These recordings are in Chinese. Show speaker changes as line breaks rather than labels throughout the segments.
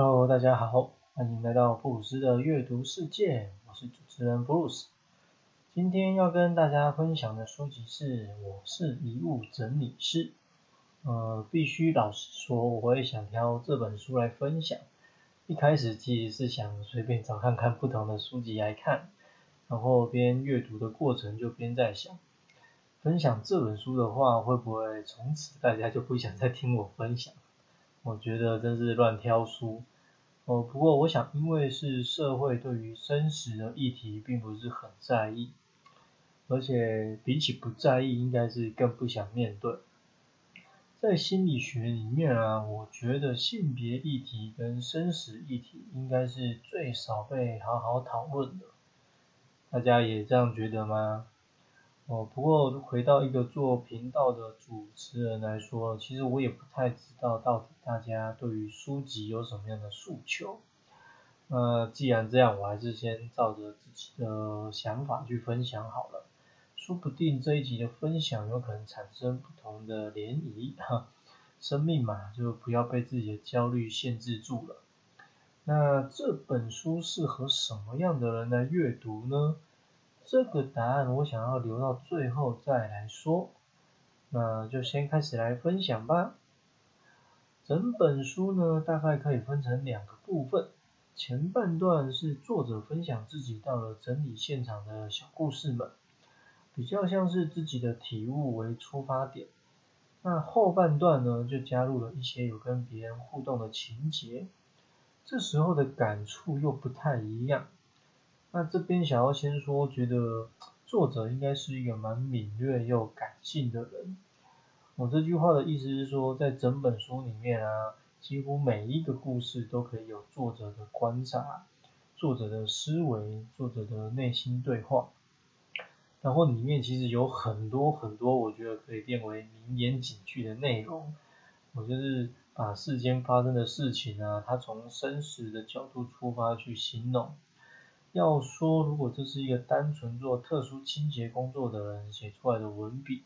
Hello，大家好，欢迎来到布鲁斯的阅读世界，我是主持人布鲁斯。今天要跟大家分享的书籍是《我是遗物整理师》。呃，必须老实说，我也想挑这本书来分享。一开始其实是想随便找看看不同的书籍来看，然后边阅读的过程就边在想，分享这本书的话，会不会从此大家就不想再听我分享？我觉得真是乱挑书。哦，不过我想，因为是社会对于生死的议题并不是很在意，而且比起不在意，应该是更不想面对。在心理学里面啊，我觉得性别议题跟生死议题应该是最少被好好讨论的。大家也这样觉得吗？哦，不过回到一个做频道的主持人来说，其实我也不太知道到底大家对于书籍有什么样的诉求。那既然这样，我还是先照着自己的想法去分享好了。说不定这一集的分享有可能产生不同的涟漪哈。生命嘛，就不要被自己的焦虑限制住了。那这本书适合什么样的人来阅读呢？这个答案我想要留到最后再来说，那就先开始来分享吧。整本书呢，大概可以分成两个部分，前半段是作者分享自己到了整理现场的小故事们，比较像是自己的体悟为出发点。那后半段呢，就加入了一些有跟别人互动的情节，这时候的感触又不太一样。那这边想要先说，觉得作者应该是一个蛮敏锐又感性的人。我这句话的意思是说，在整本书里面啊，几乎每一个故事都可以有作者的观察、作者的思维、作者的内心对话。然后里面其实有很多很多，我觉得可以变为名言警句的内容。我就是把世间发生的事情啊，他从生死的角度出发去形容。要说，如果这是一个单纯做特殊清洁工作的人写出来的文笔，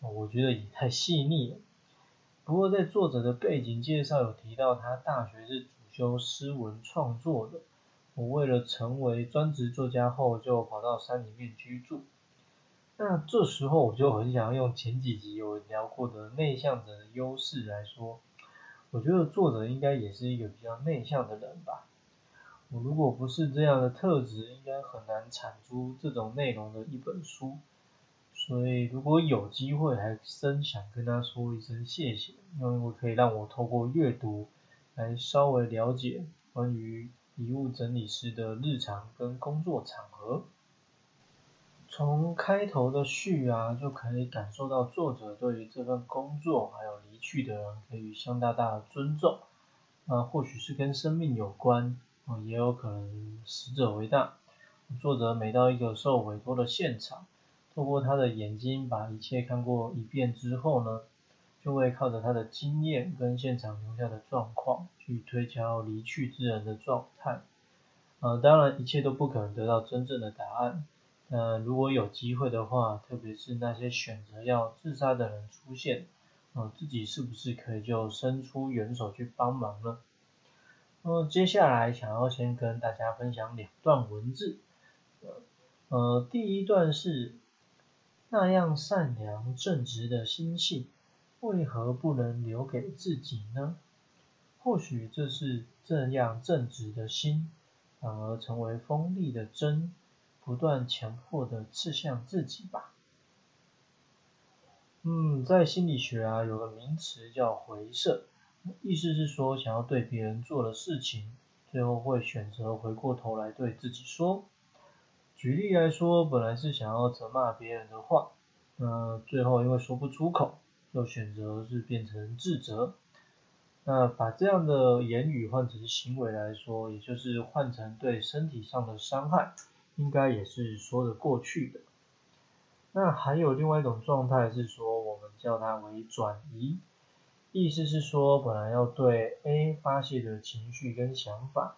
我觉得也太细腻了。不过在作者的背景介绍有提到，他大学是主修诗文创作的。我为了成为专职作家后，就跑到山里面居住。那这时候我就很想用前几集有聊过的内向者的优势来说，我觉得作者应该也是一个比较内向的人吧。我如果不是这样的特质，应该很难产出这种内容的一本书。所以如果有机会，还真想跟他说一声谢谢，因为我可以让我透过阅读来稍微了解关于遗物整理师的日常跟工作场合。从开头的序啊，就可以感受到作者对于这份工作还有离去的人给予相当大的尊重。啊，或许是跟生命有关。哦，也有可能死者为大。作者每到一个受委托的现场，透过他的眼睛把一切看过一遍之后呢，就会靠着他的经验跟现场留下的状况，去推敲离去之人的状态。呃，当然一切都不可能得到真正的答案。呃，如果有机会的话，特别是那些选择要自杀的人出现，呃，自己是不是可以就伸出援手去帮忙呢？呃，接下来想要先跟大家分享两段文字。呃，第一段是那样善良正直的心性，为何不能留给自己呢？或许这是这样正直的心，反而成为锋利的针，不断强迫的刺向自己吧。嗯，在心理学啊，有个名词叫回射。意思是说，想要对别人做的事情，最后会选择回过头来对自己说。举例来说，本来是想要责骂别人的话，那最后因为说不出口，就选择是变成自责。那把这样的言语换成行为来说，也就是换成对身体上的伤害，应该也是说得过去的。那还有另外一种状态是说，我们叫它为转移。意思是说，本来要对 A 发泄的情绪跟想法，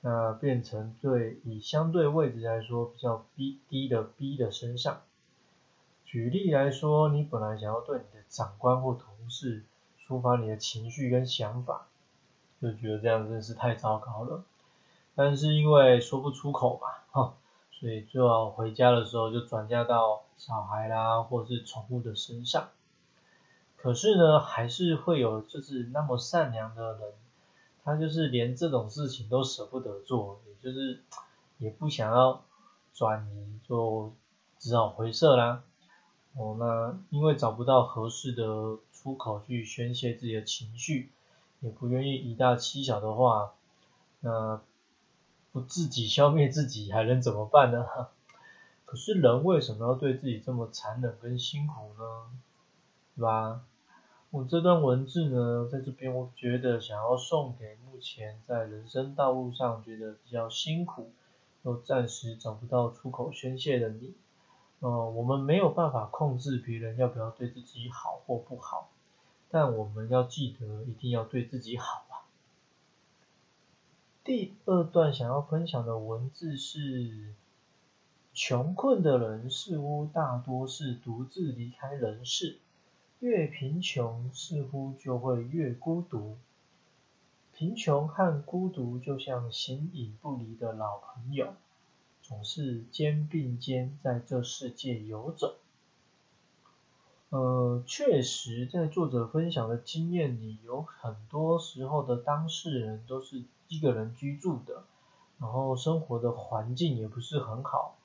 那变成对以相对位置来说比较 B 低的 B 的身上。举例来说，你本来想要对你的长官或同事抒发你的情绪跟想法，就觉得这样真是太糟糕了。但是因为说不出口嘛，哈，所以最好回家的时候就转嫁到小孩啦，或是宠物的身上。可是呢，还是会有就是那么善良的人，他就是连这种事情都舍不得做，也就是也不想要转移，就只好回社啦。哦，那因为找不到合适的出口去宣泄自己的情绪，也不愿意以大欺小的话，那不自己消灭自己还能怎么办呢？可是人为什么要对自己这么残忍跟辛苦呢？是吧？我这段文字呢，在这边我觉得想要送给目前在人生道路上觉得比较辛苦，又暂时找不到出口宣泄的你。呃，我们没有办法控制别人要不要对自己好或不好，但我们要记得一定要对自己好啊。第二段想要分享的文字是：穷困的人似乎大多是独自离开人世。越贫穷，似乎就会越孤独。贫穷和孤独就像形影不离的老朋友，总是肩并肩在这世界游走。呃，确实，在作者分享的经验里，有很多时候的当事人都是一个人居住的，然后生活的环境也不是很好。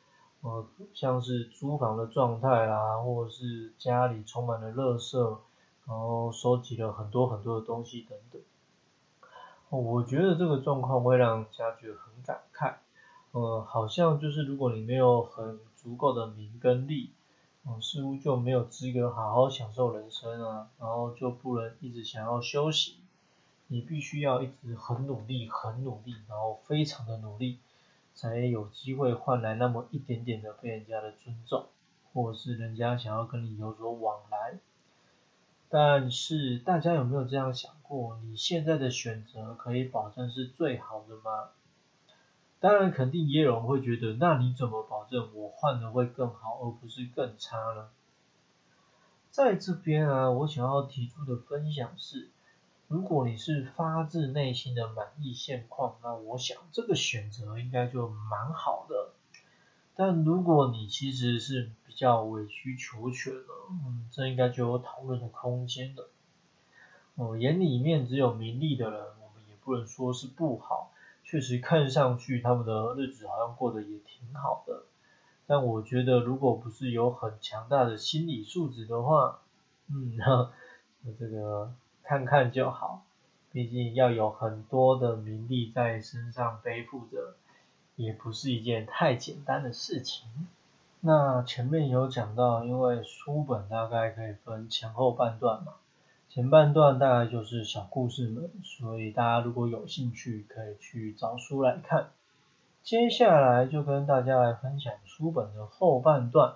呃，像是租房的状态啦，或者是家里充满了垃圾，然后收集了很多很多的东西等等。我觉得这个状况会让家觉很感慨。呃，好像就是如果你没有很足够的名跟利，嗯，似乎就没有资格好好享受人生啊，然后就不能一直想要休息。你必须要一直很努力，很努力，然后非常的努力。才有机会换来那么一点点的被人家的尊重，或是人家想要跟你有所往来。但是大家有没有这样想过？你现在的选择可以保证是最好的吗？当然，肯定也有人会觉得，那你怎么保证我换的会更好，而不是更差呢？在这边啊，我想要提出的分享是。如果你是发自内心的满意现况，那我想这个选择应该就蛮好的。但如果你其实是比较委曲求全的，嗯，这应该就有讨论的空间了。我眼里面只有名利的人，我们也不能说是不好，确实看上去他们的日子好像过得也挺好的。但我觉得，如果不是有很强大的心理素质的话，嗯，那这个。看看就好，毕竟要有很多的名利在身上背负着，也不是一件太简单的事情。那前面有讲到，因为书本大概可以分前后半段嘛，前半段大概就是小故事们，所以大家如果有兴趣可以去找书来看。接下来就跟大家来分享书本的后半段。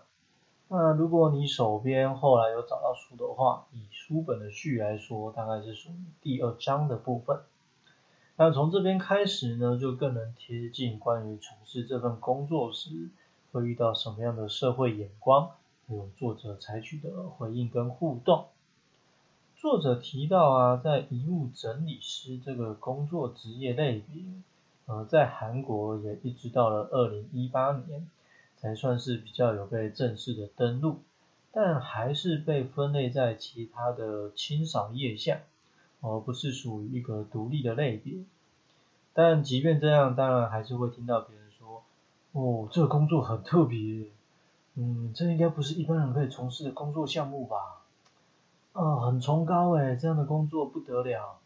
那如果你手边后来有找到书的话，以书本的序来说，大概是属于第二章的部分。那从这边开始呢，就更能贴近关于从事这份工作时会遇到什么样的社会眼光，还有作者采取的回应跟互动。作者提到啊，在遗物整理师这个工作职业类别，呃，在韩国也一直到了二零一八年。才算是比较有被正式的登录，但还是被分类在其他的清扫业项，而不是属于一个独立的类别。但即便这样，当然还是会听到别人说：“哦，这个工作很特别，嗯，这应该不是一般人可以从事的工作项目吧？”啊，很崇高诶，这样的工作不得了。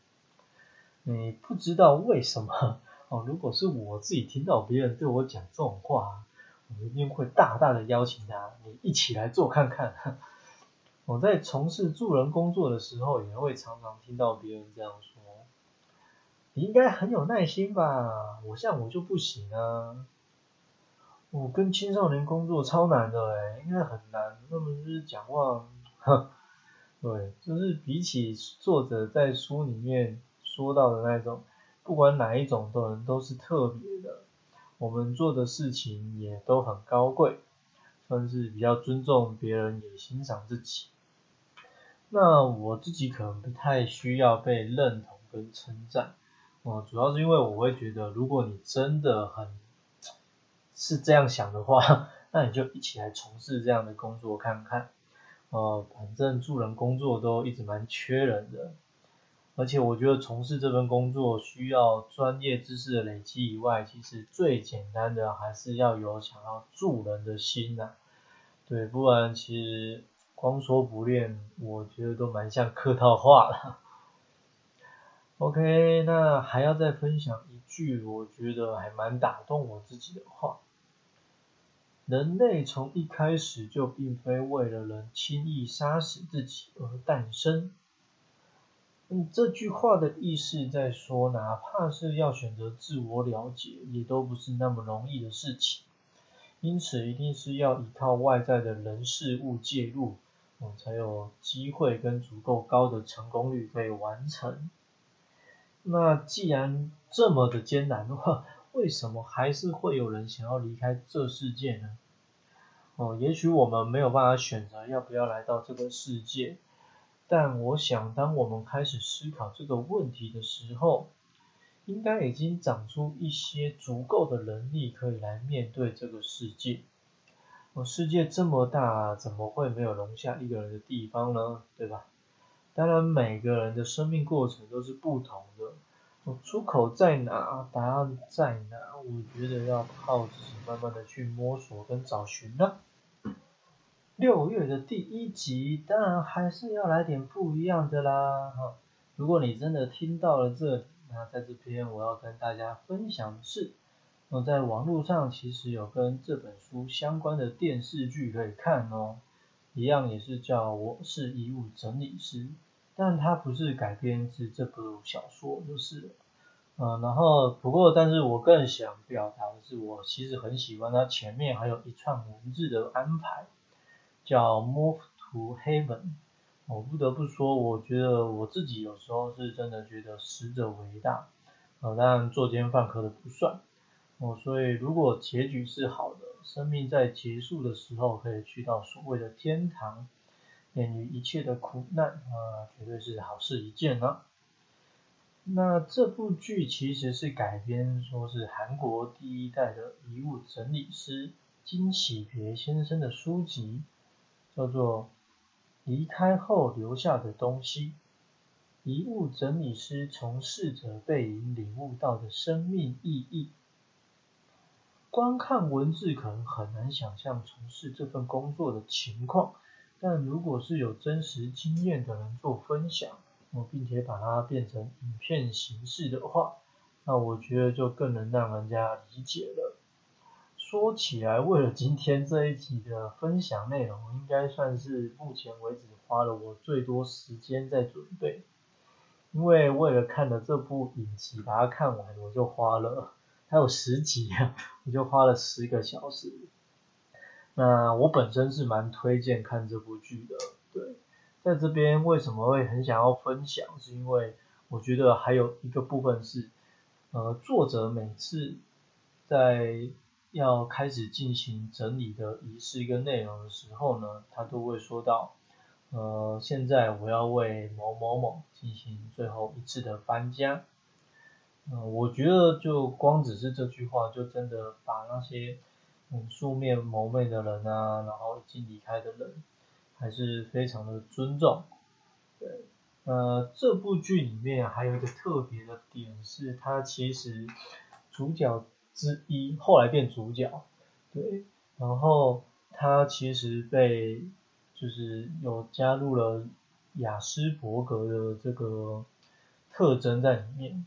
你不知道为什么哦？如果是我自己听到别人对我讲这种话。我一定会大大的邀请他，你一起来做看看。我在从事助人工作的时候，也会常常听到别人这样说：“你应该很有耐心吧？我像我就不行啊！我跟青少年工作超难的哎，应该很难。他们就是讲话，对，就是比起作者在书里面说到的那种，不管哪一种的人都是特别的。”我们做的事情也都很高贵，算是比较尊重别人，也欣赏自己。那我自己可能不太需要被认同跟称赞，哦，主要是因为我会觉得，如果你真的很是这样想的话，那你就一起来从事这样的工作看看。哦，反正助人工作都一直蛮缺人的，而且我觉得从事这份工作需要专业知识的累积以外，其实最简单的还是要有想要助人的心呐。对，不然其实光说不练，我觉得都蛮像客套话了。OK，那还要再分享一句，我觉得还蛮打动我自己的话。人类从一开始就并非为了能轻易杀死自己而诞生。嗯，这句话的意思在说，哪怕是要选择自我了解，也都不是那么容易的事情。因此，一定是要依靠外在的人事物介入，嗯，才有机会跟足够高的成功率可以完成。那既然这么的艰难的话，为什么还是会有人想要离开这世界呢？哦，也许我们没有办法选择要不要来到这个世界，但我想，当我们开始思考这个问题的时候，应该已经长出一些足够的能力，可以来面对这个世界。我，世界这么大，怎么会没有容下一个人的地方呢？对吧？当然，每个人的生命过程都是不同的。我出口在哪？答案在哪？我觉得要靠自己慢慢的去摸索跟找寻呢。六月的第一集，当然还是要来点不一样的啦。哈，如果你真的听到了这里，那在这边我要跟大家分享的是，我在网络上其实有跟这本书相关的电视剧可以看哦，一样也是叫我是遗物整理师。但它不是改编自这部小说，就是了。嗯，然后不过，但是我更想表达的是，我其实很喜欢它前面还有一串文字的安排，叫 Move to Heaven。我不得不说，我觉得我自己有时候是真的觉得死者为大，呃，当然作奸犯科的不算。哦，所以如果结局是好的，生命在结束的时候可以去到所谓的天堂。免于一切的苦难啊，绝对是好事一件呢。那这部剧其实是改编，说是韩国第一代的遗物整理师金喜别先生的书籍，叫做《离开后留下的东西：遗物整理师从逝者背影领悟到的生命意义》。光看文字可能很难想象从事这份工作的情况。但如果是有真实经验的人做分享，我，并且把它变成影片形式的话，那我觉得就更能让人家理解了。说起来，为了今天这一集的分享内容，应该算是目前为止花了我最多时间在准备，因为为了看了这部影集把它看完，我就花了 还有十集啊，我就花了十个小时。那我本身是蛮推荐看这部剧的，对，在这边为什么会很想要分享，是因为我觉得还有一个部分是，呃，作者每次在要开始进行整理的仪式跟内容的时候呢，他都会说到，呃，现在我要为某某某进行最后一次的搬家，嗯，我觉得就光只是这句话，就真的把那些。嗯，素面谋媚的人啊，然后已经离开的人，还是非常的尊重。对，呃，这部剧里面还有一个特别的点是，它其实主角之一后来变主角，对，然后他其实被就是有加入了雅斯伯格的这个特征在里面。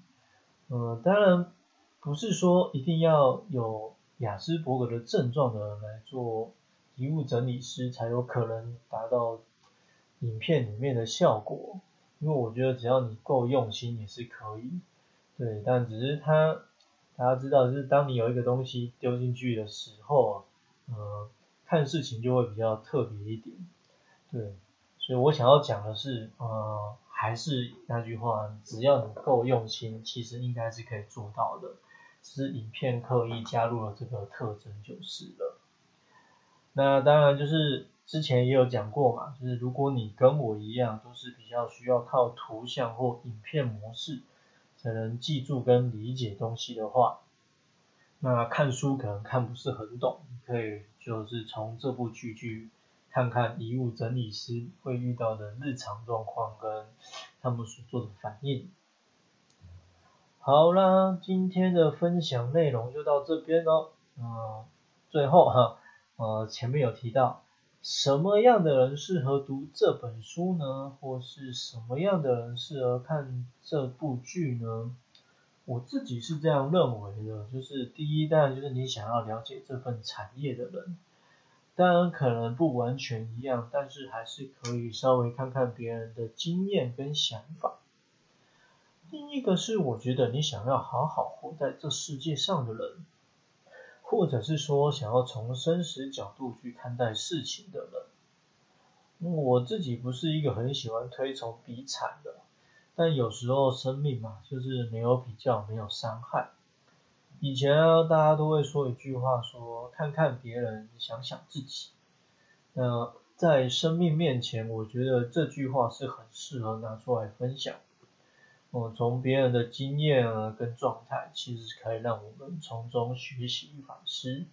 呃，当然不是说一定要有。雅斯伯格的症状的人来做遗物整理师，才有可能达到影片里面的效果。因为我觉得只要你够用心也是可以，对。但只是他，大家知道，就是当你有一个东西丢进去的时候啊，呃，看事情就会比较特别一点，对。所以我想要讲的是，呃，还是那句话，只要你够用心，其实应该是可以做到的。只是影片刻意加入了这个特征就是了。那当然就是之前也有讲过嘛，就是如果你跟我一样都是比较需要靠图像或影片模式才能记住跟理解东西的话，那看书可能看不是很懂，可以就是从这部剧去看看遗物整理师会遇到的日常状况跟他们所做的反应。好啦，今天的分享内容就到这边喽。嗯，最后哈，呃，前面有提到。什么样的人适合读这本书呢？或是什么样的人适合看这部剧呢？我自己是这样认为的，就是第一，当然就是你想要了解这份产业的人，当然可能不完全一样，但是还是可以稍微看看别人的经验跟想法。另一个是我觉得你想要好好活在这世界上的人。或者是说想要从生死角度去看待事情的人，我自己不是一个很喜欢推崇比惨的，但有时候生命嘛，就是没有比较，没有伤害。以前啊，大家都会说一句话，说看看别人，想想自己。那在生命面前，我觉得这句话是很适合拿出来分享。我从别人的经验啊跟状态，其实可以让我们从中学习反思，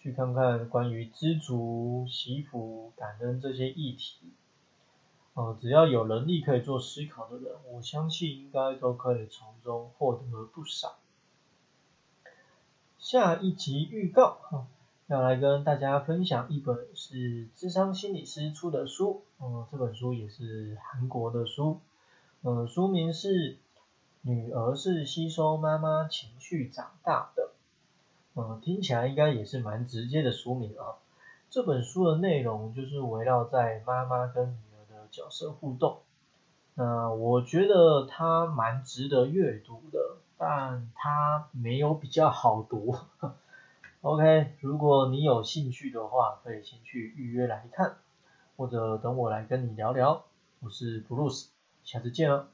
去看看关于知足、惜福、感恩这些议题。呃，只要有能力可以做思考的人，我相信应该都可以从中获得不少。下一集预告，哈要来跟大家分享一本是智商心理师出的书，嗯，这本书也是韩国的书。呃，书名是《女儿是吸收妈妈情绪长大的》，嗯，听起来应该也是蛮直接的书名啊。这本书的内容就是围绕在妈妈跟女儿的角色互动，那我觉得它蛮值得阅读的，但它没有比较好读。OK，如果你有兴趣的话，可以先去预约来看，或者等我来跟你聊聊。我是 Bruce。下次见哦。